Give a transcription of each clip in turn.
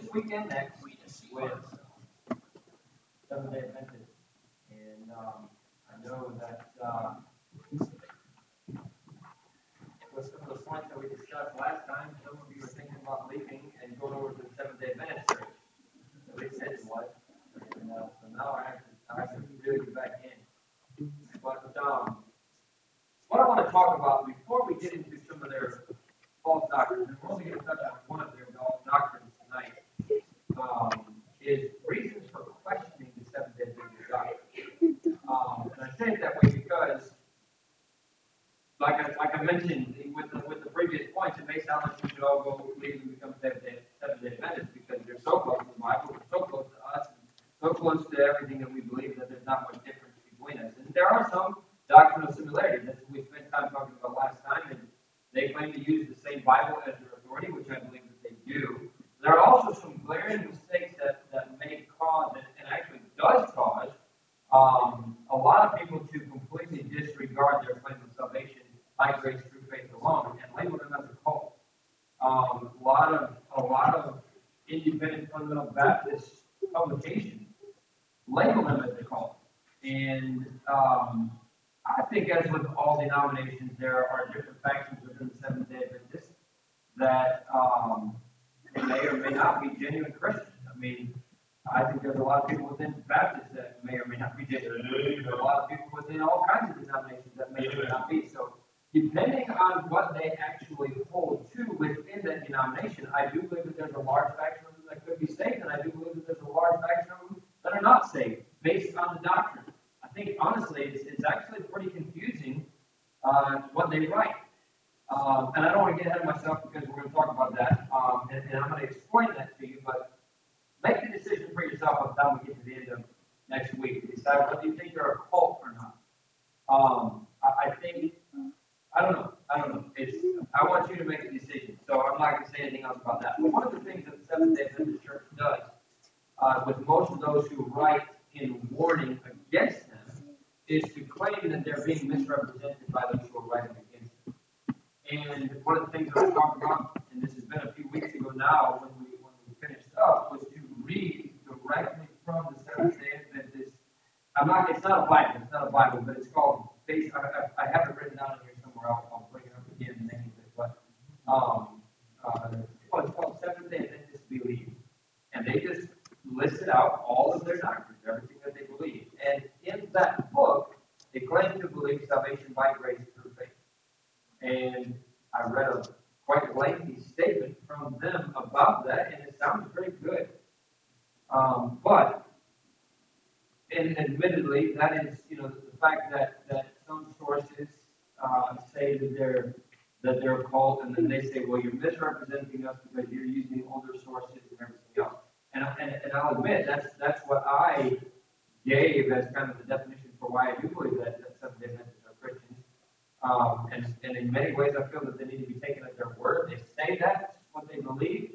this weekend next with Seventh Day Adventist. And, um, I know that, uh, with some of the points that we discussed last time, some of you were thinking about leaving and going over to the Seventh Day Adventist church. At least it was. And, uh, so now I have to, I have to really get back in. But, um, what I want to talk about before we get into some of their false doctrines, and we're only going to touch on one of their false doctrines um, is reasons for questioning the Day Adventist doctrine. Um, and I say it that way because, like I, like I mentioned with the, with the previous points, it may sound like we should all go leave and become Seventh Day, Seventh Day Adventists because they're so close to the Bible, they're so close to us, so close to everything that we believe that there's not much difference between us. And there are some doctrinal similarities. That's what we spent time talking about last time, and they claim to use the same Bible as their authority, which I believe that they do. There are also some glaring mistakes that, that may cause, and, actually does cause, um, a lot of people to completely disregard their claim of salvation by grace through faith alone and label them as a cult. Um, a lot of a lot of independent fundamental Baptist publications label them as a cult, and um, I think, as with all denominations, there are different factions within the Seventh Day Adventists that um, may or may not be genuine Christians. I mean, I think there's a lot of people within Baptists that may or may not be genuine. There's a lot of people within all kinds of denominations that may or may not be. So, depending on what they actually hold to within that denomination, I do believe that there's a large faction of them that could be saved, and I do believe that there's a large faction of them that are not saved based on the doctrine. I think honestly, it's, it's actually pretty confusing uh, what they write. Um, and I don't want to get ahead of myself because we're going to talk about that, um, and, and, I'm going to explain that to you. But make the decision for yourself by the time we get to the end of next week decide whether you think you're a cult or not. Um, I, I, think I don't know. I don't know. It's I want you to make a decision. So I'm not going to say anything else about that. But one of the things that the Seventh Day Adventist Church does uh, with most of those who write in warning against them is to claim that they're being misrepresented by those who are writing. And one of the things I talked about, and this has been a few weeks ago now when we when we finished up, was to read directly from the Seventh Day Adventist. I'm not. It's not a Bible. It's not a Bible, but it's called. Base, I, I, I have it written down here somewhere. I'll, I'll bring it up again in name of it. But um, uh, well, it's called Seventh Day Adventist Believe, and they just listed out all of their doctrines, everything that they believe. And in that book, they claim to believe salvation by grace through faith. And I read a quite lengthy statement from them about that, and it sounds pretty good. Um, but, and admittedly, that is, you know, the fact that, that some sources uh, say that they're that they're called, and then they say, well, you're misrepresenting us because you're using older sources and everything else. And, and, and I'll admit, that's, that's what I gave as kind of the definition for why I do believe that, that Seventh day Adventists are Christians. Um, and, and in many ways, I feel that they need to be taken at their word. They say that's what they believe.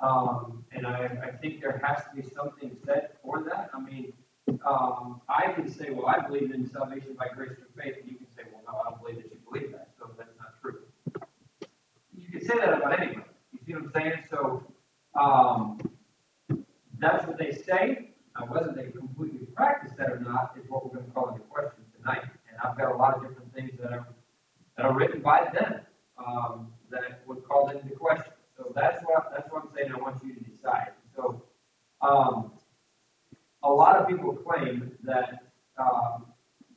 Um, and I, I think there has to be something said for that. I mean, um, I can say, well, I believe in salvation by grace through faith, and you can say, well, no, I don't believe that you believe that, so that's not true. You can say that about anybody. You see what I'm saying? So, um, that's what they say. Now, whether they completely practice that or not is what we're going to call into question tonight. And I've got a lot of different things that are that are written by them. Um, that would call into question. So that's what that's what I'm saying. I want you to decide. So, um, a lot of people claim that um,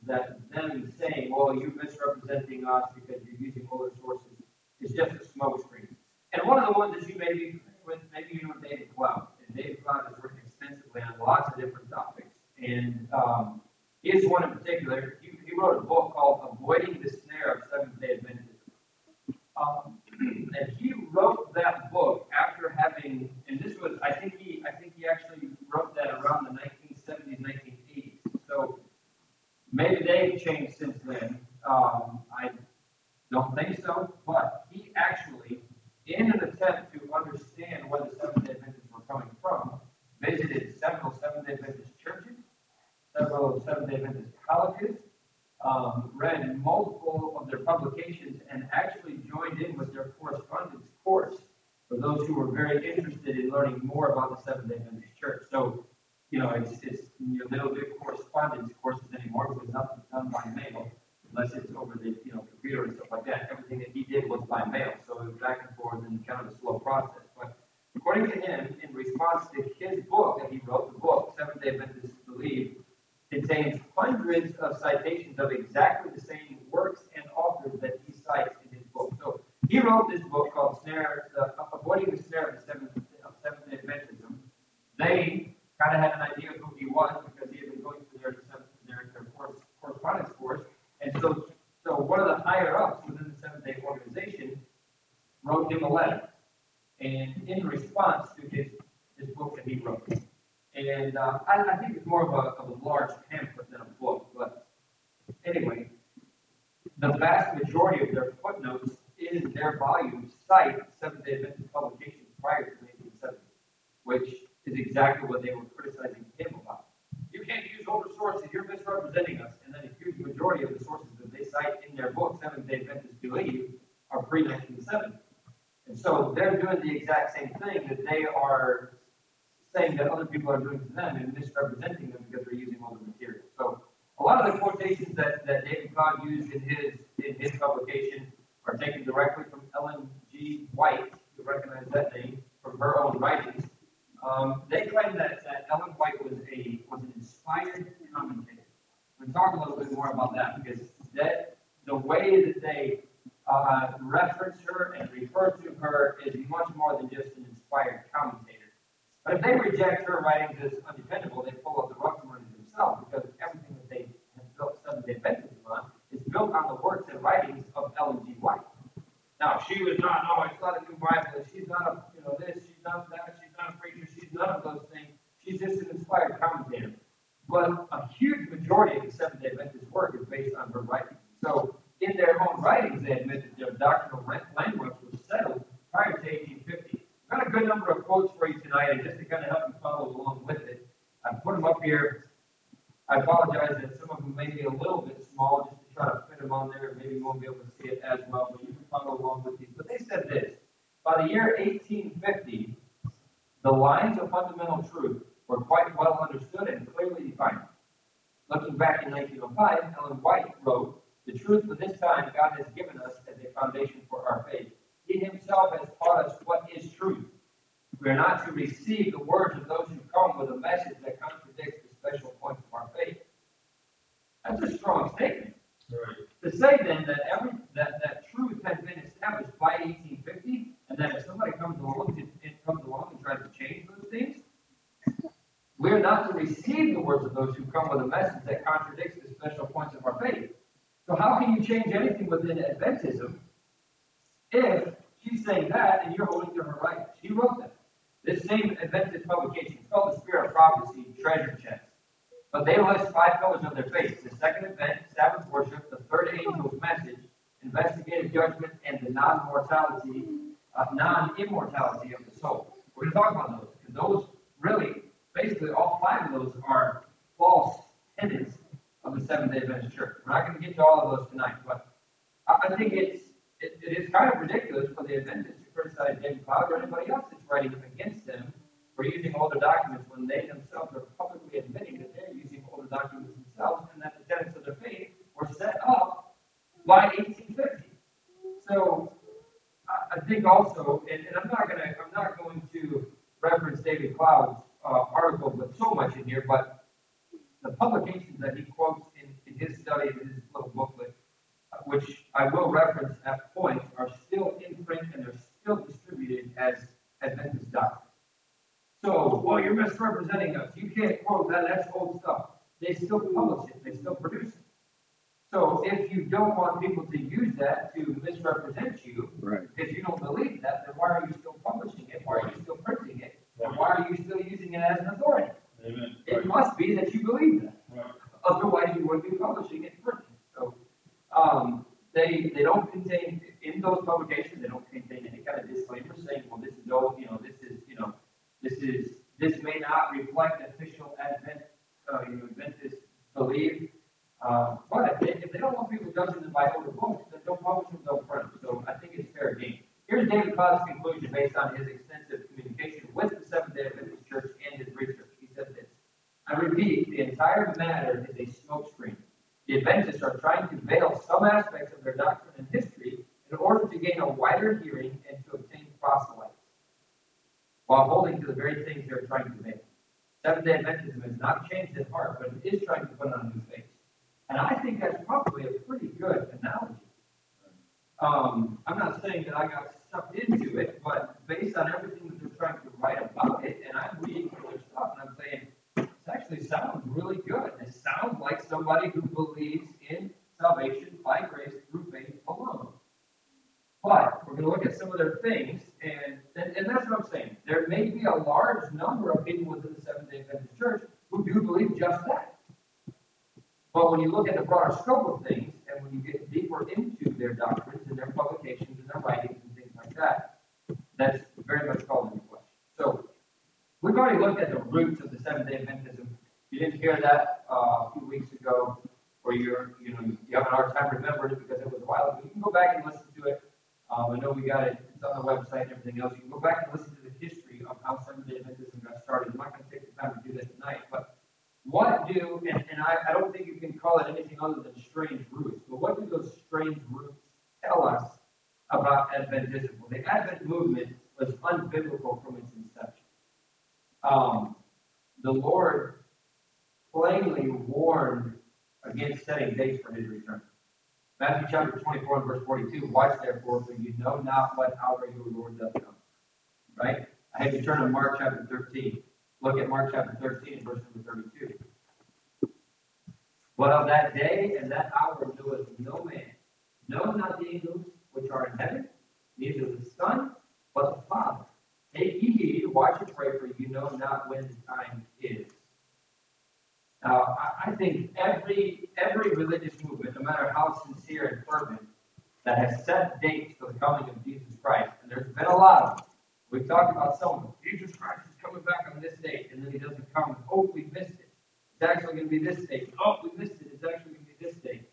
that them saying, "Well, you're misrepresenting us because you're using older sources," is just a smokescreen. And one of the ones that you may be with, maybe you know David Cloud. Dave Cloud has written extensively on lots of different topics. And um, here's one in particular. He, he, wrote a book called Avoiding the Snare of Seventh day Adventism. Um, and he wrote that book after having, and this was, I think he, I think he actually wrote that around the 1970s, 1980s. So maybe they've changed since then. Um, I don't think so, but he actually, in an attempt to understand where the Seventh day Adventists coming from, visited several Seventh day Adventist churches, several Seventh day Adventist colleges, um, read multiple of their publications, and actually joined in with their correspondence course for those who were very interested in learning more about the Seventh Day Adventist Church. So, you know, it's, it's, you know, they don't do correspondence courses anymore because nothing's done by mail unless it's over the, you know, computer and stuff like that. Everything that he did was by mail, so it was back and forth and kind of a slow process. But according to him, in response to his book that he wrote, the book, Seventh Day Adventists Believe, contains hundreds of citations of exactly the same works and authors that he cites in his book. So he wrote this book called Snare, uh, Avoiding the Snare of Seventh, of Seventh Day Adventism. They kind of had an idea of who he was because he had been going through their, their, their course, correspondence course. And so, so one of the higher ups within the Seventh Day organization wrote him a letter. And in response to his, his book that he wrote, and uh, I, I, think it's more of a, of a large pamphlet than a book, but anyway, the vast majority of their footnotes in their volumes cite Seventh day Adventist publications prior to 1970, which is exactly what they were criticizing him about. You can't use older sources, you're misrepresenting us. And then a huge majority of the sources that they cite in their book, Seventh day Adventists Believe, are pre 1970. So they're doing the exact same thing that they are saying that other people are doing to them and misrepresenting them because they're using older material. So a lot of the quotations that, that David Cloud used in his in his publication are taken directly from Ellen G. White, you recognize that name, from her own writings. Um, they claim that, that Ellen White was a was an inspired commentator. We'll talk a little bit more about that because that the way that they uh, reference her and refer to her is much more than just an inspired commentator. But if they reject her writings as undependable, they pull up the rug from underneath themselves because everything that they have built Seventh Day Adventism on is built on the works and writings of Ellen G. White. Now, she was not, oh, it's not a new Bible, she's not a, you know, this, she's not that, she's not a preacher, she's none of those things. She's just an inspired commentator. But a huge majority of the Seventh Day Adventist work is based on her writings. So, in their own writings, they admit that their doctrinal landmarks were settled prior to 1850 got a good number of quotes for you tonight, and just to kind of help you follow along with it, I put them up here. I apologize that some of them may be a little bit small, just to try to fit them on there. Maybe you won't be able to see it as well, but you can follow along with these. But they said this by the year 1850, the lines of fundamental truth were quite well understood and clearly defined. Looking back in 1905, Ellen White wrote, The truth for this time God has given us as a foundation for our faith. He himself has taught us what is truth. We are not to receive the words of those who come with a message that contradicts the special points of our faith. That's a strong statement. Right. To say then that every that, that truth has been established by 1850, and that if somebody comes along and, and comes along and tries to change those things, we're not to receive the words of those who come with a message that contradicts the special points of our faith. So how can you change anything within Adventism if she's saying that and you're holding to her right. She wrote that. This same Adventist publication, it's called the Spirit of Prophecy Treasure Chest. But they list five pillars of their faith the second advent, Sabbath worship, the third angel's message, investigative judgment, and the non mortality, uh, non immortality of the soul. We're going to talk about those because those really, basically, all five of those are false tenets of the Seventh day Adventist Church. We're not going to get to all of those tonight, but I think it's it, it is kind of ridiculous for the Adventists to criticize David Cloud or anybody else that's writing against them for using older documents when they themselves are publicly admitting that they're using older documents themselves and that the tenets of their faith were set up by 1850. So I, think also, and, and I'm not going to I'm not going to reference David Cloud's uh, article with so much in here, but the publications that he quotes in, in his study, in his little booklet, which I will reference at points, are still in print and they're still distributed as Adventist doctrine. So, well, you're misrepresenting us. You can't quote that. That's old stuff. They still publish it. They still produce it. So, if you don't want people to use that to misrepresent you, right. because you don't believe that, then why are you still publishing it? Why are you still printing it? And why are you still using it as an authority? Amen. It right. must be that you believe that. Right. Otherwise, you wouldn't be publishing it printing. So, um, they, they don't contain, in those publications, they don't contain any kind of disclaimer saying, well, this is no, you know, this is, you know, this is, this may not reflect official Advent, uh, you know, Adventist belief. Uh, but if they, don't want people judging them by older books, then don't publish them, don't print them. So I think it's fair game. Here's Here's David Cloud's conclusion based on his extensive communication with the Seventh day Adventist Church and his research. He said this I repeat, the entire matter is a smokescreen. The Adventists are trying to veil some aspects of their doctrine and history in order to gain a wider hearing and to obtain proselytes, while holding to the very things they're trying to veil. Seventh day Adventism has not changed in heart, but it is trying to put on a new face. And I think that's probably a pretty good analogy. Um, I'm not saying that I got sucked into it, but based on everything that they're trying to write about it, and I'm reading their stuff, and I'm saying, actually sounds really good. It sounds like somebody who believes in salvation by grace through faith alone. But we're going to look at some of their things, and, and, and that's what I'm saying. There may be a large number of people within the Seventh day Adventist Church who do believe just that. But when you look at the broader scope of things, and when you get deeper into their doctrines and their publications and their writings and things like that, that's very much called into question. So we've already looked at the roots of the Seventh Day Adventism. You didn't hear that uh, a few weeks ago, or you're you know you have a hard time remembering it because it was a while ago. You can go back and listen to it. Um, I know we got it. It's on the website and everything else. You can go back and listen to the history of how Seventh Day Adventism got started. I'm not going to take the time to do that tonight, but what do, and, and I, I don't think you can call it anything other than strange roots, but what do those strange roots tell us about Adventism? Well, the Advent movement was unbiblical from its inception. Um, the Lord plainly warned against setting dates for his return. Matthew chapter 24 and verse 42, watch therefore, for you know not what hour your Lord doth come. Right? I have you turn to Mark chapter 13. Look at Mark chapter 13, and verse number 32. But of that day and that hour knoweth no man, no, not the angels which are in heaven, neither the Son, but the Father. Take ye heed, watch and pray, for you know not when the time is. Now, I, think every every religious movement, no matter how sincere and fervent, that has set dates for the coming of Jesus Christ, and there's been a lot of them. We've talked about some of them. Jesus Christ is coming back on this date, and then he doesn't come. Oh, we missed it. It's actually going to be this date. Oh, we missed it. It's actually going to be this date.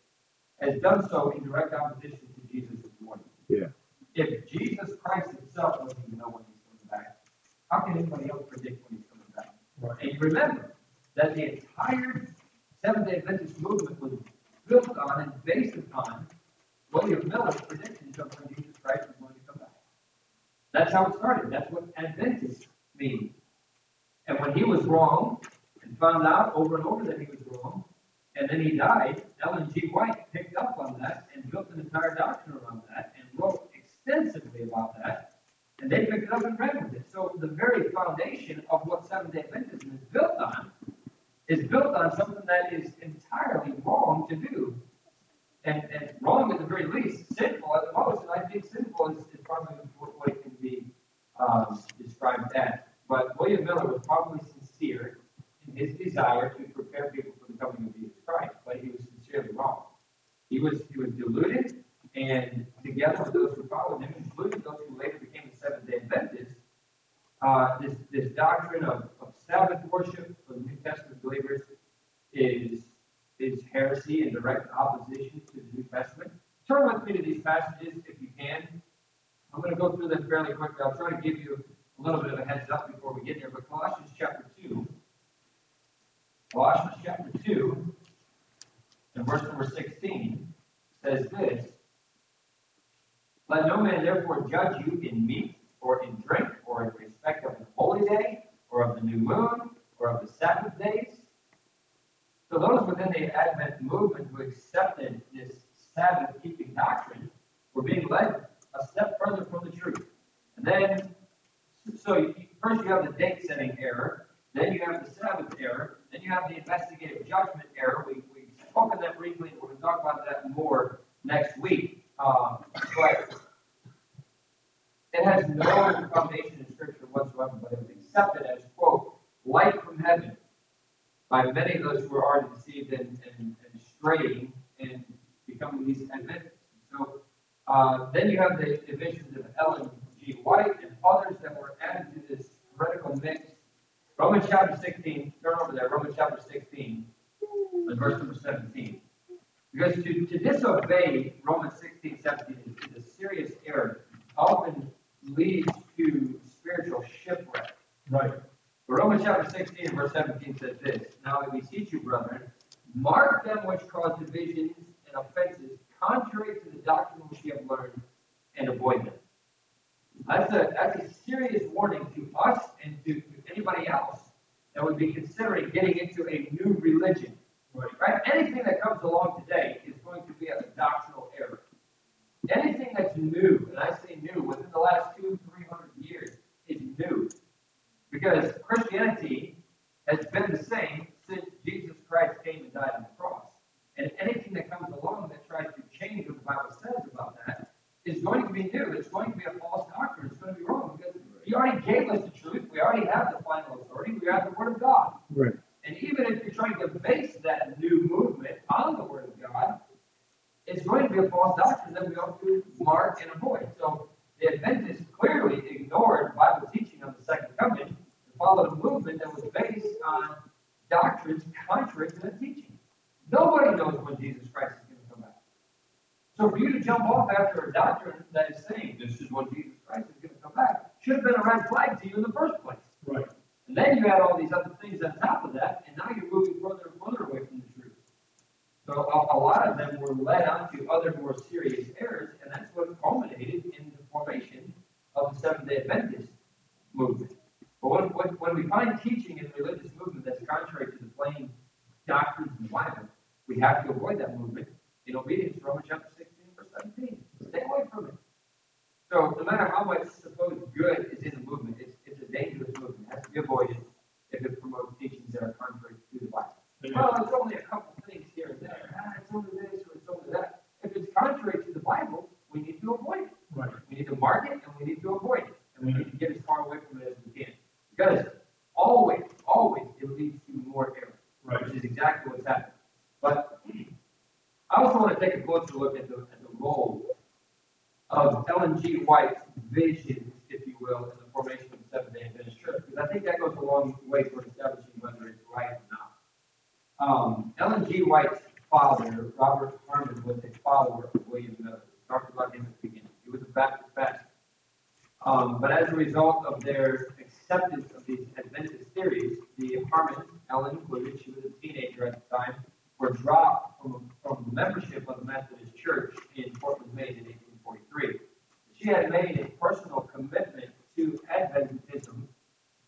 Has done so in direct opposition to Jesus' warning. Yeah. If Jesus Christ himself doesn't even know when he's coming back, how can anybody else predict when he's coming back? Right. And remember that the entire Seventh day Adventist movement was built on and based upon William Miller's predictions of when Jesus Christ was going to come back. That's how it started. That's what Adventist means. And when he was wrong and found out over and over that he was wrong, and then he died, Ellen G. White picked up on that and built an entire doctrine around that and wrote extensively about that. And they picked it up and with it. So the very foundation of what Seventh day Adventism is built on is built on something that is entirely wrong to do. And, and wrong at the very least, sinful at the most, and I think sinful is, is probably what it can be um, described as. But William Miller was probably sincere in his desire to prepare people for the coming of Jesus Christ, but he was sincerely wrong. He was he was deluded, and together with those who followed him, including those who later Seventh Day Adventists, uh, this this doctrine of, of Sabbath worship for the New Testament believers is is heresy and direct opposition to the New Testament. Turn with me to these passages if you can. I'm going to go through them fairly quickly. I'll try to give you a little bit of a heads up before we get there. But Colossians chapter 2, Colossians chapter 2, and verse number 16 says this Let no man therefore judge you in meat or in drink or in respect of the holy day or of the new moon or of the Sabbath days. So those within the Advent movement who accepted this Sabbath keeping doctrine were being led a step further from the truth. And then, so you, first you have the date setting error, then you have the Sabbath error, then you have the investigative judgment error. We, we spoke on that briefly, and we're going to talk about that more next week. Um, but it has no foundation in Scripture whatsoever, but it was accepted as, quote, light from heaven by many of those who are already deceived and, and, and straying and becoming these Adventists. So uh, then you have the divisions of Ellen G. White and others that were added to this heretical mix. Romans chapter 16, turn over there, Romans chapter 16, and verse number 17. Because to, to disobey Romans 16, 17 is, is a serious error. Often leads to spiritual shipwreck. Right. But Romans chapter 16 and verse 17 says this Now we beseech you, brethren, mark them which cause divisions and offenses contrary to the doctrine which you have learned, and avoid them. That's a, that's a serious warning to us and to, to anybody else that would be considering getting into a new religion. Right. Right? Anything that comes along today is going to be a doctrinal error. Anything that's new, and I say new, within the last two, three hundred years, is new. Because Christianity has been the same since Jesus Christ came and died on the cross. And anything that comes along that tries to change what the Bible says about that is going to be new. It's going to be a false doctrine. It's going to be wrong because He already gave us the truth. We already have the final authority. We have the Word of God. Right. And even if you're trying to base that new movement on the Word of God, it's going to be a false doctrine that we ought to mark and avoid. So the Adventists clearly ignored Bible teaching on the second coming followed a movement that was based on doctrines contrary to the teaching. Nobody knows when Jesus Christ is going to come back. So for you to jump off after a doctrine that is saying this is when Jesus Christ is going to come back should have been a red flag to you in the first place. Right. And then you add all these other things on top of that, and now you're moving further and further away from the truth. So a, a lot of them were led onto other more serious errors, and that's what culminated in the formation of the Seventh Day Adventist movement. But when, we find teaching in the religious movement that's contrary to the plain doctrines in the Bible, we have to avoid that movement in obedience to Romans chapter 16, verse 17. Stay away from it. So no matter how much supposed good is in the movement, it's, it's a dangerous movement. It has to be avoided if it promotes teachings that are contrary to the Bible. Well, it's only a couple things here and there. Ah, it's only this or it's only that. If it's contrary to the Bible, we need to avoid it. Right. We need to mark it and we need to avoid it. And we need to get as far away from it as we can. Because always, always it leads to more error. Right. Which is exactly what's happening. But I also want to take a closer look at the, at the role of Ellen G. White's vision, if you will, in the formation of the Seventh Day Adventist Church, because I think that goes a long way toward establishing whether it's right or not. Um, Ellen G. White's father, Robert Harmon, was a follower of William Miller. We talked about him at the beginning. He was a Baptist pastor. Um, but as a result of their acceptance of these Adventist theories, the Harmon, Ellen included, she was a teenager at the time, were dropped from, from membership of the Methodist Church in Portland, Maine in 1843. She had made a personal commitment to Adventism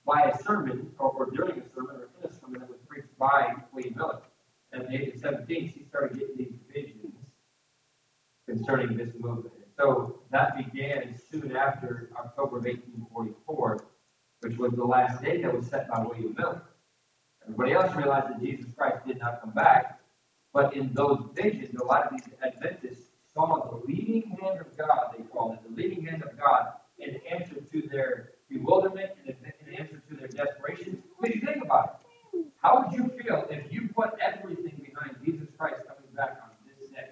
by a sermon, or, or during a sermon, or in a sermon that was preached by William Miller. And at the age of 17, she started getting these visions concerning this movement. So that began soon after October of 1844, which was the last date that was set by William Miller. Everybody else realized that Jesus Christ did not come back, but in those visions, a lot of these Adventists saw the leading hand of God, they called it, the leading hand of God in answer to their bewilderment and in answer to their desperation. What do you think about it? How would you feel if you put everything behind Jesus Christ coming back on this day?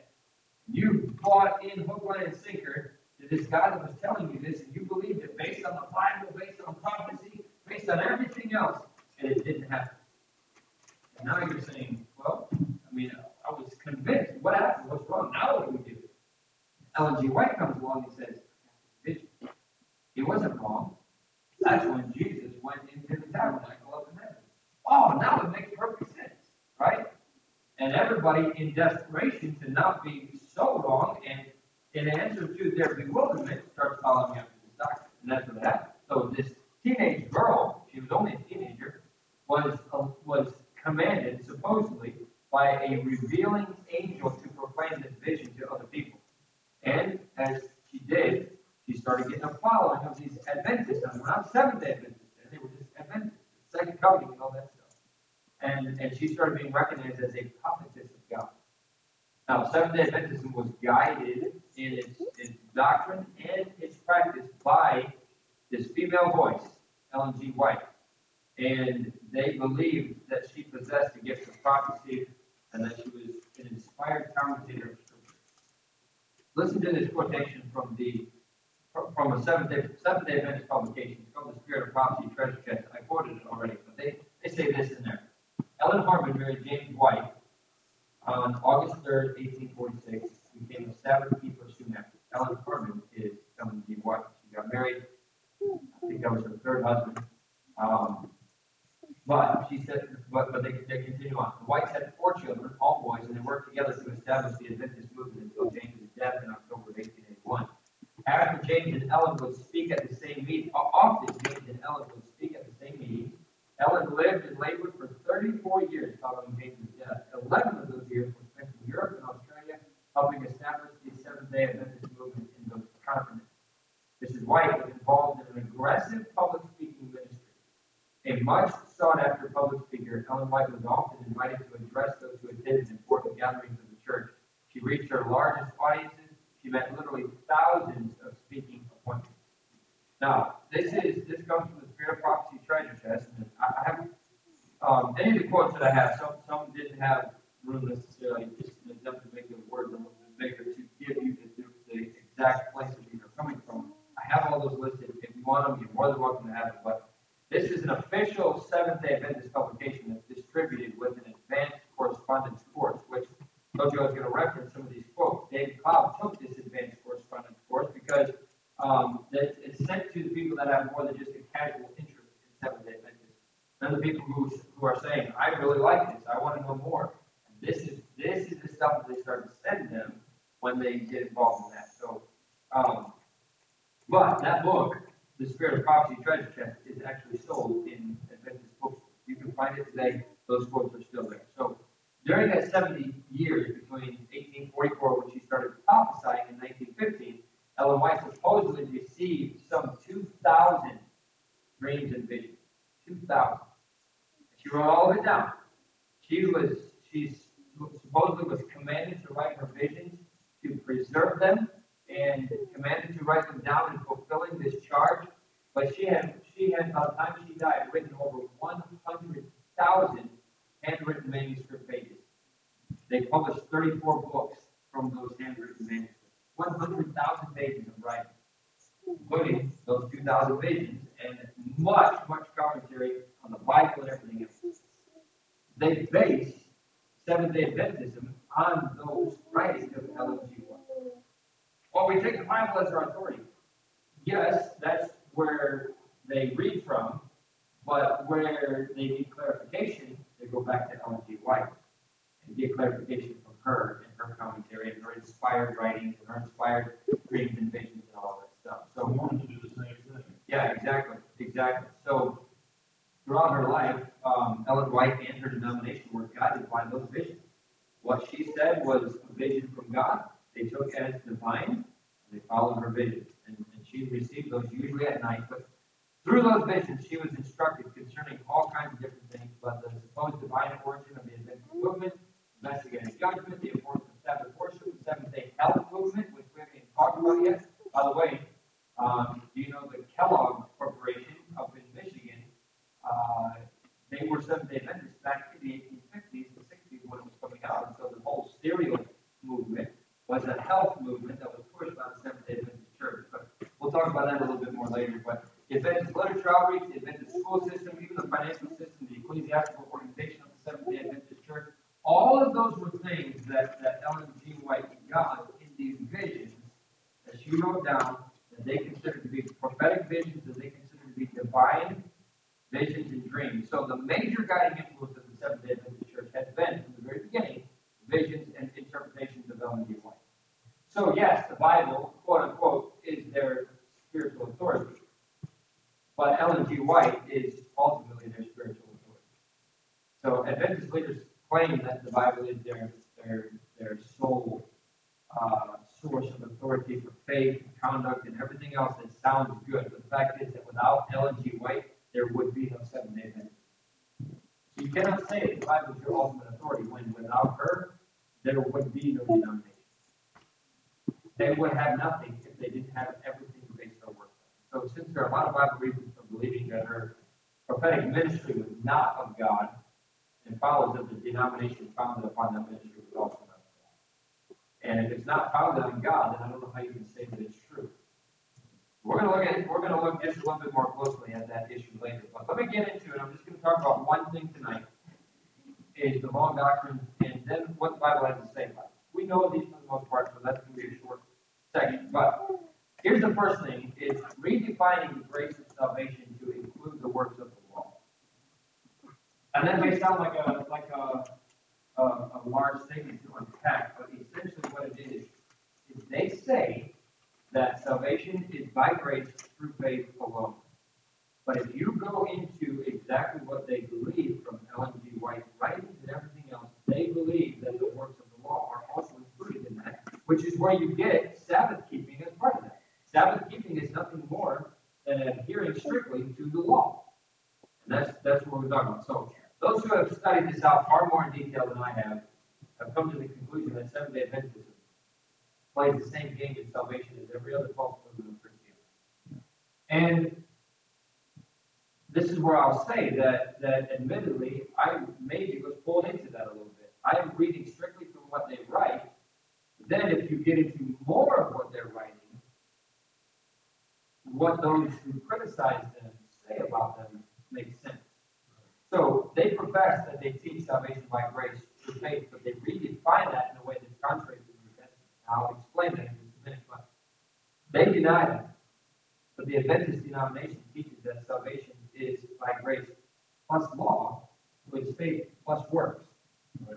You bought in hook, line, and sinker to this God that was telling you this, and you believed it based on the Bible, based on prophecy, based on everything else, and it didn't happen. And now you're saying, well, I mean, I was convinced. What happened? What's wrong? Now what do we do? Ellen G. White comes along and says, vision. Wasn't wrong. That's when Jesus went into the tabernacle up in heaven. Oh, now it makes perfect sense, right? And everybody in desperation to not be so wrong and in answer to their bewilderment starts following after this doctrine. And that's what happened. So this teenage girl, she was only a teenager, was uh, was commanded supposedly by a revealing angel to proclaim this vision to other people. And as she did, she started getting a following of these Adventists. Now, we're not Seventh day Adventists, they were just Adventists, Second Coming, and all that stuff. And, and she started being recognized as a prophetess of God. Now, Seventh day Adventism was guided in its, its doctrine and its practice by this female voice, Ellen G. White. And they believed that she possessed the gift of prophecy and that she was an inspired commentator of Scripture. Listen to this quotation from the from a Seventh Day Seventh Day Adventist publication. Called "The Spirit of Prophecy Treasure Chest." I quoted it already, but they they say this in there. Ellen Harmon married James White on August 3rd, 1846. Became a Sabbath keeper soon after. Ellen Harmon is Ellen G. White. She got married I think that was her third husband. Um, but she said, but, but they, they continue on. The Whites had four children, all boys, and they worked together to establish the Adventist movement until James's death in October of 1881. After James and Ellen would speak at the same meeting, often James and Ellen would speak at the same meeting. Ellen lived and labored for 34 years following James's death. 11 of those years were spent in Europe and Australia, helping establish the Seventh day Adventist movement in those continents. Mrs. White was involved in an aggressive public speaking ministry. A much sought after public speaker, Ellen White was often invited to address those who attended important gatherings of the church. She reached her largest audiences. She met literally thousands of speaking appointments. Now, this is this comes from the Spirit of Prophecy treasure chest. And I, I have um, any of the quotes that I have. Some some didn't have room necessarily, just an attempt to make the word a little bit bigger to give you the, the exact place that these are coming from. I have all those listed. If you want them, you're more than welcome to have them. But this is an official Seventh Day Adventist publication that's distributed with an advanced correspondence course, which told you I was going to reference some of these quotes. David Cloud took this advanced correspondence course because um, it's sent to the people that have more than just a casual interest in Seventh Day Adventists. And the people who, who are saying, I really like this, I want to know more. And this is this is the stuff that they start to send them when they get involved in that. So, um, but that book the Spirit of Prophecy treasure chest is actually sold in Adventist bookstores. You can find it today. Those quotes are still there. So during that 70 years between 1844, when she started prophesying, in 1915, Ellen White supposedly received some 2,000 dreams and visions. 2,000. She wrote all of it down. She was, she supposedly was commanded to write her visions, to preserve them, and commanded to write them down in fulfilling this charge. But she had, she had, by the time she died, written over 100,000 handwritten manuscript pages. They published 34 books from those handwritten manuscripts. 100,000 pages of writing, including those 2,000 visions and much, much commentary on the Bible and everything else. They base Seventh day Adventism on those writings of Ellen G. Well, we take the Bible as our authority. Yes, that's where they read from, but where they need clarification, they go back to Ellen G. White and get clarification from her and her commentary and her inspired writings and her inspired dreams and visions and all that stuff. So we wanted to do the same thing. Yeah, exactly, exactly. So throughout her life, um, Ellen White and her denomination were guided by those visions. What she said was a vision from God they took as divine, and they followed her visions. And, and she received those usually at night. But through those visions, she was instructed concerning all kinds of different things, but the supposed divine origin of the Adventist movement, investigating judgment, the importance of Sabbath worship, the Seventh day health movement, which we haven't even talked about yet. By the way, um, do you know the Kellogg Corporation up in Michigan? Uh, they were Seventh day Adventists back in the 1850s and 60s when it was coming out. And so the whole cereal movement was a health movement that was pushed by the Seventh day Adventist Church. But we'll talk about that a little bit more later. But the Adventist literature outreach, the Adventist school system, even the financial system, the ecclesiastical organization of the Seventh day Adventist Church, all of those were things that, that Ellen G. White got in these visions that she wrote down that they considered to be prophetic visions, that they considered to be divine visions and dreams. So the major guiding influence of the Seventh day Adventist Church has been, from the very beginning, visions and interpretations of Ellen G. White. So, yes, the Bible, quote unquote, is their spiritual authority. But Ellen G. White is ultimately their spiritual authority. So, Adventist leaders claim that the Bible is their, their, their sole uh, source of authority for faith, conduct, and everything else that sounds good. But the fact is that without Ellen G. White, there would be no seven day Adventist. So you cannot say the Bible is your ultimate authority when without her, there would be no denomination. They would have nothing if they didn't have everything to base work on. So since there are a lot of Bible reasons for believing that her prophetic ministry was not of God, it follows that the denomination founded upon that ministry was also not of God. And if it's not founded on God, then I don't know how you can say that it's true. We're going to look at we're going to look just a little bit more closely at that issue later. But let me get into it. I'm just going to talk about one thing tonight: is the wrong doctrine, and then what the Bible has to say about it. We know these for the most part, so that's going to be a short section. But here's the first thing: is redefining the grace of salvation to include the works of the law. And that may sound like a, like a, a, a large statement to unpack, but essentially what it is, is they say that salvation is by grace through faith alone. But if you go into exactly what they believe from Ellen G. White's writings and everything else, they believe that the works of the law are also included in that, which is where you get Sabbath keeping as part of that. Sabbath keeping is nothing more than adhering strictly to the law. And that's that's what we're talking about. So those who have studied this out far more in detail than I have have come to the conclusion that Seventh Day Adventism plays the same game in salvation as every other false movement of Christianity. And this is where I'll say that that admittedly I maybe was pulled into that a little bit. I am reading strictly from what they write. Then if you get into more of what they're writing, what those who criticize them say about them makes sense. So they profess that they teach salvation by grace through faith, but they redefine that in a way that's contrary to the New Testament. I'll explain that in just a minute, but they deny that. But the Adventist denomination teaches that salvation is by grace plus law, it's faith plus works.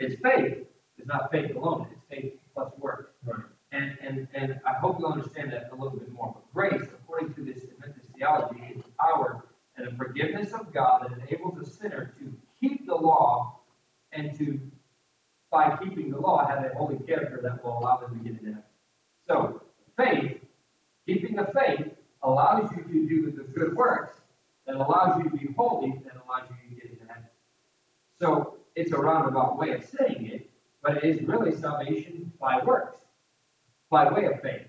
It's faith, it's not faith alone, it's faith plus work. Right. And, and, and I hope you'll understand that a little bit more. But grace, according to this Adventist theology, is the power and the forgiveness of God that enables a sinner to keep the law and to, by keeping the law, have a holy character that will allow them to get into heaven. So, faith, keeping the faith, allows you to do the good works that allows you to be holy and allows you to get into heaven. So, it's a roundabout way of saying it, but it is really salvation by works, by way of faith.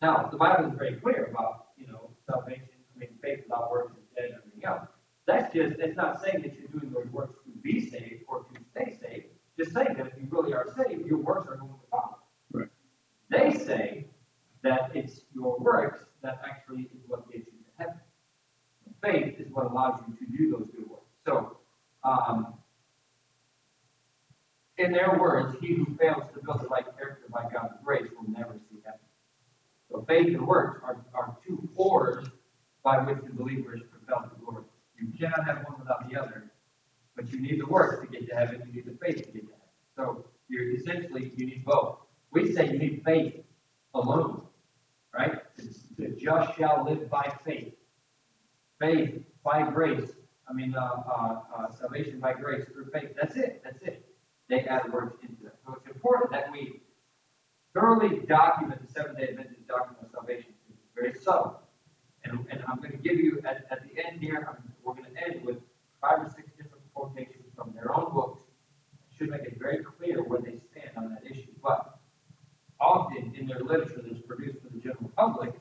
Now, the Bible is very clear about, you know, salvation. I mean, faith without works is dead and everything else. That's just, it's not saying that you're doing those works to be saved or to stay saved. Just saying that if you really are saved, your works are going to follow. Right. They say that it's your works that actually is what gets you to heaven. Faith is what allows you to do those good works. So, um, in their words, he who fails to build the right character by God's grace will never see heaven. So faith and works are, are two oars by which the believer is propelled to glory. You cannot have one without the other, but you need the works to get to heaven. You need the faith to get to heaven. So you're essentially you need both. We say you need faith alone, right? The just shall live by faith. Faith by grace. I mean, uh, uh, uh, salvation by grace through faith. That's it. That's it. They add words into that. So it's important that we thoroughly document the Seventh Day Adventist doctrine of salvation. It's very subtle. And, and I'm going to give you, at, at the end here, I'm, we're going to end with five or six different quotations from their own books. It should make it very clear where they stand on that issue. But often in their literature that's produced for the general public,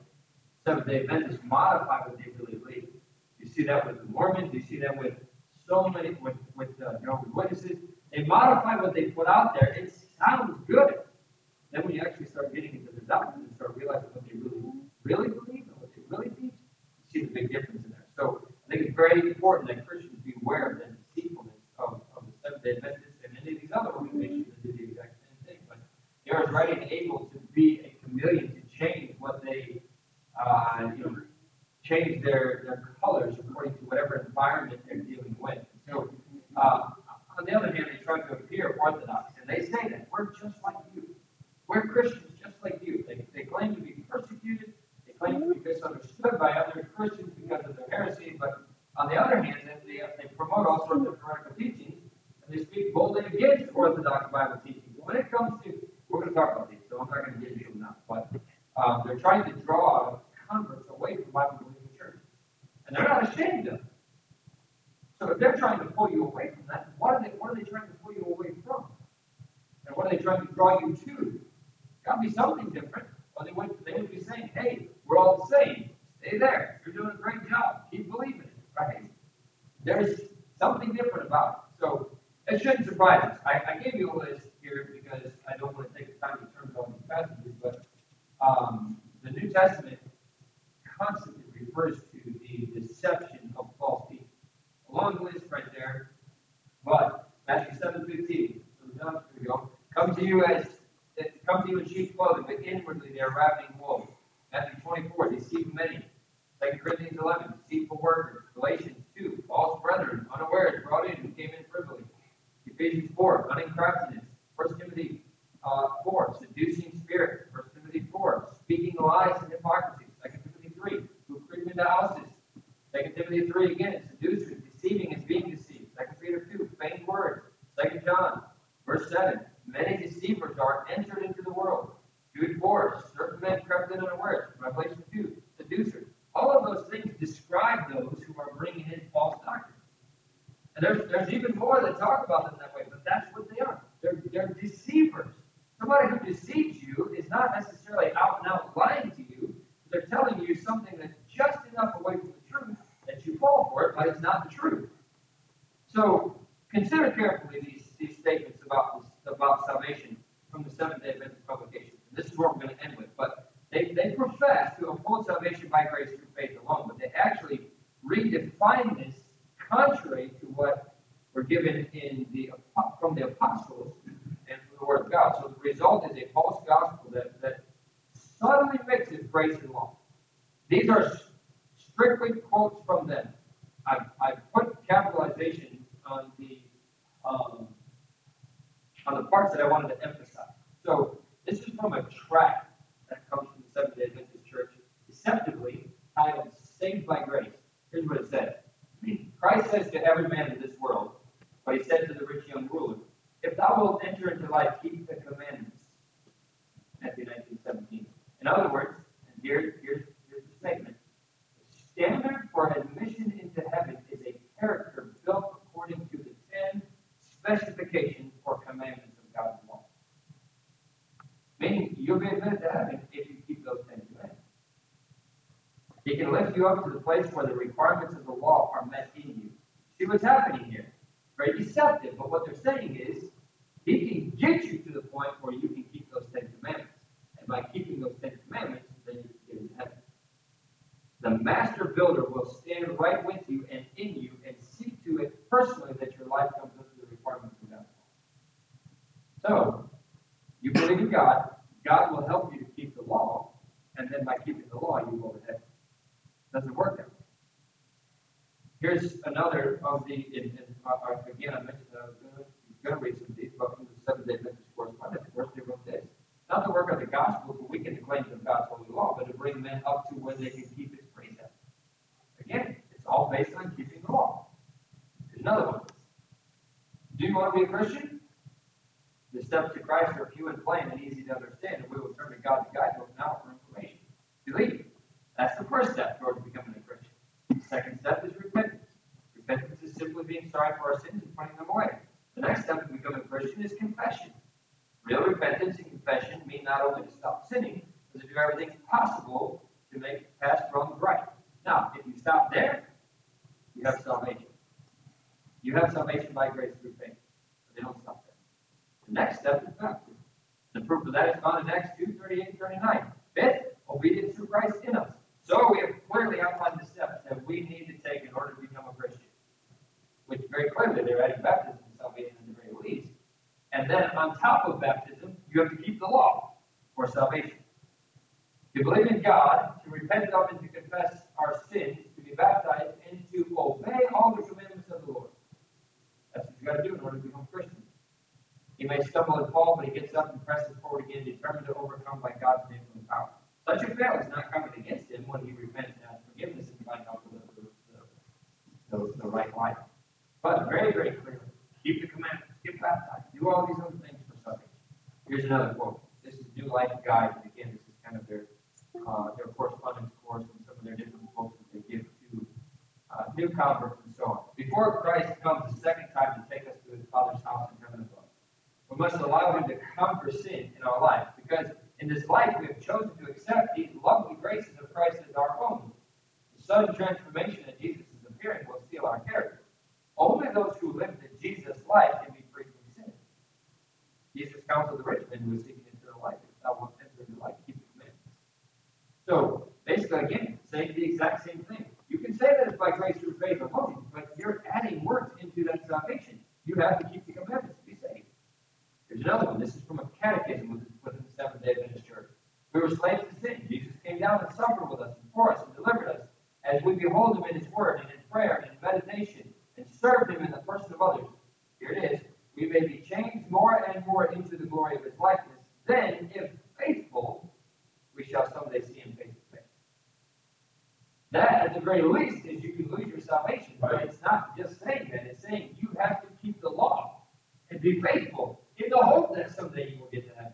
Seventh day Adventists modify what they really believe. You see that with the Mormons, you see that with so many, with, with uh, Jehovah's Witnesses. They modify what they put out there. It sounds good. Then when you actually start getting into the doctrine and start realizing what they really, really believe and what they really teach, you see the big difference in there. So I think it's very important that Christians be aware of the deceitfulness of, of the Seventh day Adventists and any of these other organizations that do the exact same thing. But they are right and able to be a chameleon to change what they, uh, you know, change their, their colors according to whatever environment they're dealing with. So, uh, on the other hand, they try to appear orthodox, and they say that we're just like you. We're Christians just like you. They, they claim to be persecuted. They claim to be misunderstood by other Christians because of their heresy. But on the other hand, they, they promote all sorts of heretical teachings, and they speak boldly against Orthodox Bible teachings. When it comes to, we're going to talk about these, so I'm not going to get into them now. But um, they're trying to draw converts away from Bible believing church, and they're not ashamed of it. So if they're trying to pull you away from that, what are they? What are they trying to pull you away from? And what are they trying to draw you to? Got to be something different. Or they would they would be saying, "Hey, we're all the same. Stay there. You're doing a great job. Keep believing it." Right? There's something different about it. So it shouldn't surprise us. I, I gave you a list here because I don't want to take the time to turn all these passages, but um, the New Testament constantly refers to the deception of false teachers a long list right there. But Matthew 7 15. So here we go. Come to you as come to you in sheep's clothing, but inwardly they are ravening wolves. Matthew 24, deceive many. 2 Corinthians 11, deceitful workers. Galatians 2, false brethren, unawares, brought in, who came craftiness. First Timothy uh, 4, seducing spirits. First Timothy 4, speaking lies and hypocrisy. Second Timothy 3, who creep into houses. Second Timothy 3, again, seducers, deceiving and being deceived. Second Peter 2, faint words. Second John, verse 7, many deceivers are entered into the world. Jude 4, certain men crept in unawares. Revelation 2, seducers. All of those things describe those who are bringing in false doctrine. And there's, there's even more that talk about them that way, but that's what they are. They're, they're deceivers. Somebody who deceives you is not necessarily out and out lying to you. They're telling you something that's just enough away from the truth that you fall for it, but it's not the truth. So consider carefully these, these statements about about salvation from the Seventh Day Adventist publication. And this is where we're going to end with. But they, they profess to uphold salvation by grace through faith alone, but they actually redefine this contrary to what were given in the from the apostles and from the Word of God. So the result is a false gospel that, that subtly mixes grace and law. These are strictly quotes from them. I've, I've put capitalization on the um, on the parts that I wanted to emphasize. So this is from a tract that comes from the Seventh Day Adventist Church, deceptively titled "Saved by Grace." Here's what it says. Christ says to every man in this world, but he said to the rich young ruler, If thou wilt enter into life, keep the commandments. Matthew 19, 17. In other words, and here, here's, here's the statement the standard for admission into heaven is a character built according to the ten specifications commandments of God's law. Meaning, you'll be admitted to heaven if you keep those ten commandments. He can lift you up to the place where the requirements of the law are met in you. See what's happening here? Very deceptive, but what they're saying is he can get you to the point where you can keep those Ten Commandments. And by keeping those Ten Commandments, then you can get into heaven. The master builder will stand right with you and see to it personally that your life comes up to the requirements of God's law. So, you believe in God, God will help you to keep the law, and then by keeping the law, you go to heaven. Doesn't work that way. Here's another of the, in, in, uh, uh again, I mentioned that I was going to read some of these, but from the seven day Adventist correspondence, of course, they wrote this. Not the work of the gospel to weaken the claims of God's holy law, but to bring men up to where they can keep its precepts. Again, it's all based on keeping the law. Here's another one. Do you want to be a Christian? The steps to Christ are few and plain and easy to understand, and we will turn to God's guidebook now for information. Believe. That's the first step towards becoming a Christian. The second step is repentance. Repentance is simply being sorry for our sins and putting them away. The next step to becoming a Christian is confession. Real repentance and confession mean not only to stop sinning, but to do everything possible to make past wrongs right. Now, if you stop there, you have salvation. You have salvation by grace through faith. But they don't stop there. The next step is baptism. The proof of that is found in Acts 2 38 39. Fifth, obedience to Christ in us. So we have clearly outlined the steps that we need to take in order to become a Christian, which very clearly they're adding baptism and salvation at the very least. And then on top of baptism, you have to keep the law for salvation. To believe in God, to repent of and to confess our sins, to be baptized, and to obey all the commandments of the Lord. That's what you got to do in order to become a Christian. He may stumble and fall, but he gets up and presses forward again, determined to overcome by God's name. Such a fail is not coming against him when he repents and asks forgiveness and finds out the, the, the, the, right life. But very, very clearly, keep the commandments, get baptized, do all these other things for salvation. Here's another quote. This is New Life Guide, and again, this is kind of their uh, their correspondence course and some of their different quotes that they give to uh, new converts and so on. Before Christ comes the second time to take us to his Father's house in heaven above, we must allow him to conquer sin in our life because in this life, we have chosen to accept these lovely graces of Christ as our own. The sudden transformation at Jesus' is appearing will seal our character. Only those who live the Jesus life can be free from sin. Jesus counseled the rich man who was seeking eternal life. If thou wilt enter into life, keep the commandments. So, basically, again, saying the exact same thing. You can say that it's by grace through faith alone, but you're adding works into that salvation. You have to keep the commandments to be saved. Here's another one. This is from a catechism within the Seventh day Adventist Church. We were slaves to sin. Jesus came down and suffered with us and for us and delivered us as we behold him in his word and in prayer and in meditation and served him in the person of others. Here it is. we may be changed more and more into the glory of his likeness. Then, if faithful, we shall someday see him face to face. That, at the very least, is you can lose your salvation. But it's not just saying that, it's saying you have to keep the law and be faithful in the hope that someday you will get to heaven.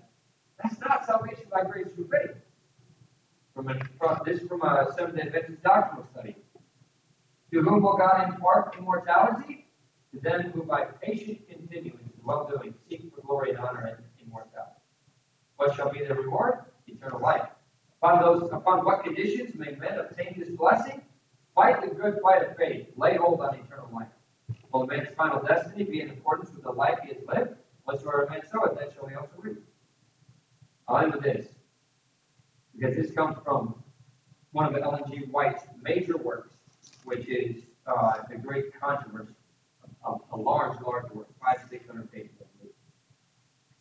That's not salvation by grace through faith. From, a, from this from a Seventh Day Adventist doctrinal study. To whom will God impart immortality? To them who by patient continuance in well doing seek for glory and honor and immortality. What shall be their reward? Eternal life. Upon those upon what conditions may men obtain this blessing? Fight the good fight of faith, lay hold on eternal life. Will man's final destiny be in accordance with the life he has lived? Whatsoever man soweth, that shall he also reap. I'll end with this, because this comes from one of Ellen G. White's major works, which is uh, the Great Controversy, a, a large, large work, five, six hundred pages.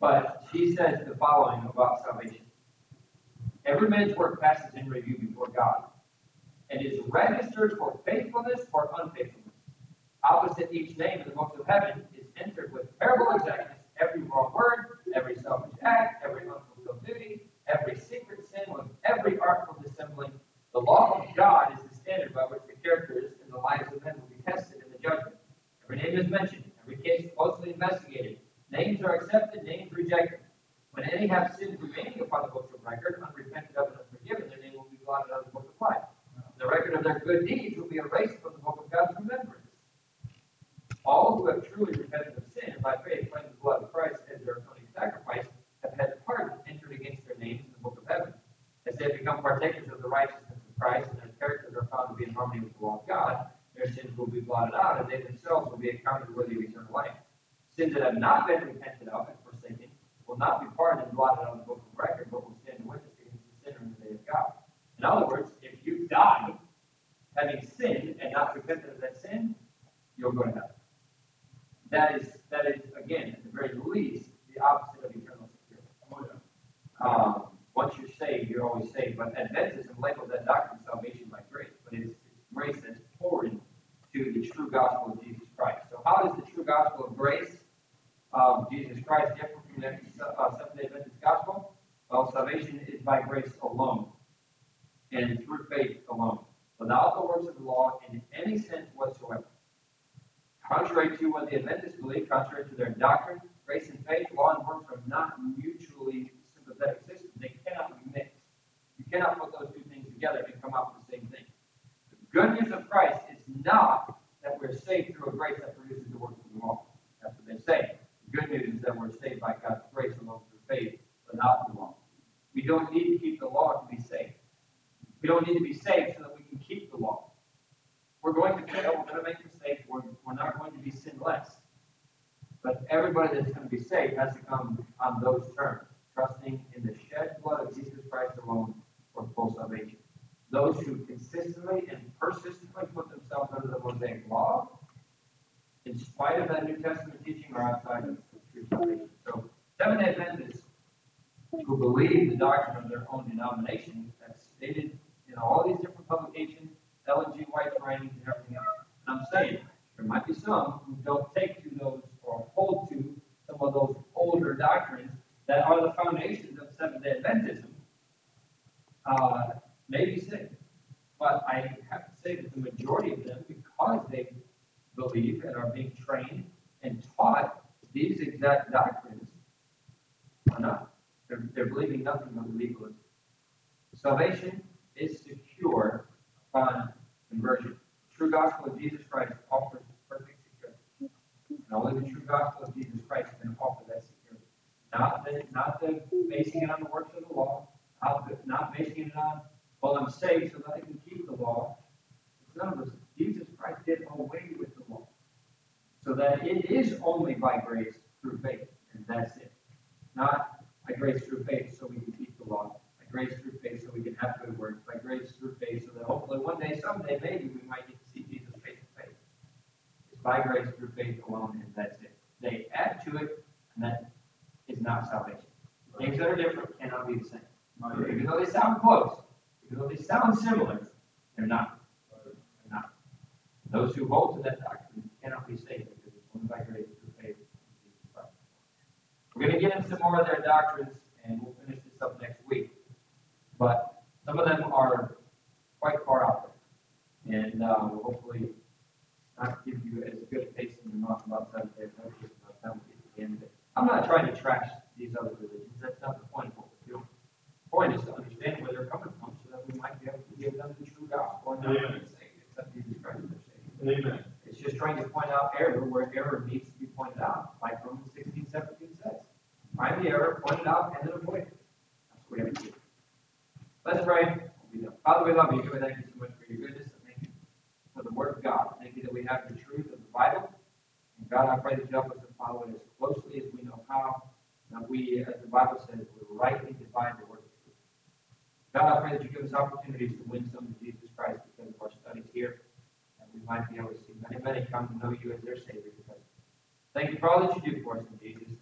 But she says the following about salvation. Every man's work passes in review before God and is registered for faithfulness or unfaithfulness. Opposite each name in the books of heaven is entered with terrible exactness every wrong word, every selfish act, every unfulfilled duty, every secret sin with every artful dissembling. The law of God is the standard by which the characters and the lives of men will be tested in the judgment. Every name is mentioned, every case closely investigated. Names are accepted, names rejected. When any have sins remaining upon the books of record, unrepented of and unforgiven, their name will be blotted out of the book of life. The record of their good deeds will be erased from the book of God's remembrance. All who have truly repented of sin and by faith claim the blood of Christ as their atoning sacrifice have had pardon entered against their names in the book of heaven. As they have become partakers of the righteousness of Christ and characters are found to be in harmony with the law of God, their sins will be blotted out and they themselves will be accounted worthy of eternal life. Sins that have not been repented of and forsaken will not be pardoned and blotted out of the book of record, but will stand witness against the sinner in the day of God. In other words, if you die having sinned and not repented of that sin, you'll go to heaven. That is, that is again, at the very least, the opposite of eternal security. Um, once you're saved, you're always saved. But Adventism labels that doctrine salvation by grace, that's poured to the true gospel of Jesus Christ. So, how does the true gospel of grace of Jesus Christ differ from the uh, Seventh Day Adventist gospel? Well, salvation is by grace alone and through faith alone, without the works of the law in any sense whatsoever. Contrary to what the Adventists believe, contrary to their doctrine, grace and faith, law and works are not mutually sympathetic systems. They cannot be mixed. You cannot put those two things together and come out with the same thing. Good news of Christ is not that we're saved through a grace that produces the works of the law. That's what they say. The good news is that we're saved by God's grace alone through faith, without the law. We don't need to keep the law to be saved. We don't need to be saved so that we can keep the law. We're going to fail, we're going to make mistakes, we're, we're not going to be sinless. But everybody that's going to be saved has to come on those terms, trusting in the shed blood of Jesus Christ alone for full salvation. Those who consistently and persistently put themselves under the Mosaic law, in spite of that New Testament teaching, are outside of the true salvation. So, Seventh Adventists who believe the doctrine of their own denomination, that's stated in all these different publications, Ellen G. White's writings, and everything else. And I'm saying there might be some who don't take to those or hold to some of those older doctrines that are the foundations of Seventh day Adventism, uh, may be sick. But I have to say that the majority of them, because they believe and are being trained and taught these exact doctrines, are not. They're, they're believing nothing but legalism. Salvation is secure upon conversion. The true gospel of Jesus Christ offers perfect security. And only the true gospel of Jesus Christ can offer that security. Not the, not the basing it on the works of the law, not, the, not basing it on, well, I'm saved so that I can keep the law. It's none of. Jesus Christ did away with the law. So that it is only by grace through faith, and that's it. Not by grace through faith so we can keep the law. By grace through faith so we can have good works. By grace through faith so that hopefully one day, someday, maybe we might get to see Jesus face to face. It's by grace through faith alone, and that's it. They add to it, and that is not salvation. Things that are different cannot be the same. Even though they sound close, even though they sound similar, they're not. They're not. Those who hold to that doctrine cannot be saved because it's only by grace through faith in Jesus Christ. We're going to get into some more of their doctrines, and we'll finish this up next week. But some of them are quite far out there. And, uh, will hopefully not give you as good a taste in your mouth about end of it. I'm not trying to trash these other religions, that's not the point. The Point is to understand where they're coming from, we might be able to give them the true gospel and not Amen. say, accept Jesus Christ as their Savior. Amen. It's just trying to point out error where error needs to be pointed out, like Romans 16, 17 says. Find the error, point it out, and then avoid it. That's what we have to do. Let's pray. We'll be. Father, we love you. We thank you so much for your goodness. and Thank you for the word of God. Thank you that we have the truth of the Bible. And God, I pray that you help us to follow it as closely as we know how. That we, as the Bible says, will rightly divide the word. God, I pray that you give us opportunities to win some to Jesus Christ because of our studies here and we might be able to see many, many come to know you as their Savior. Thank you for all that you do for us in Jesus'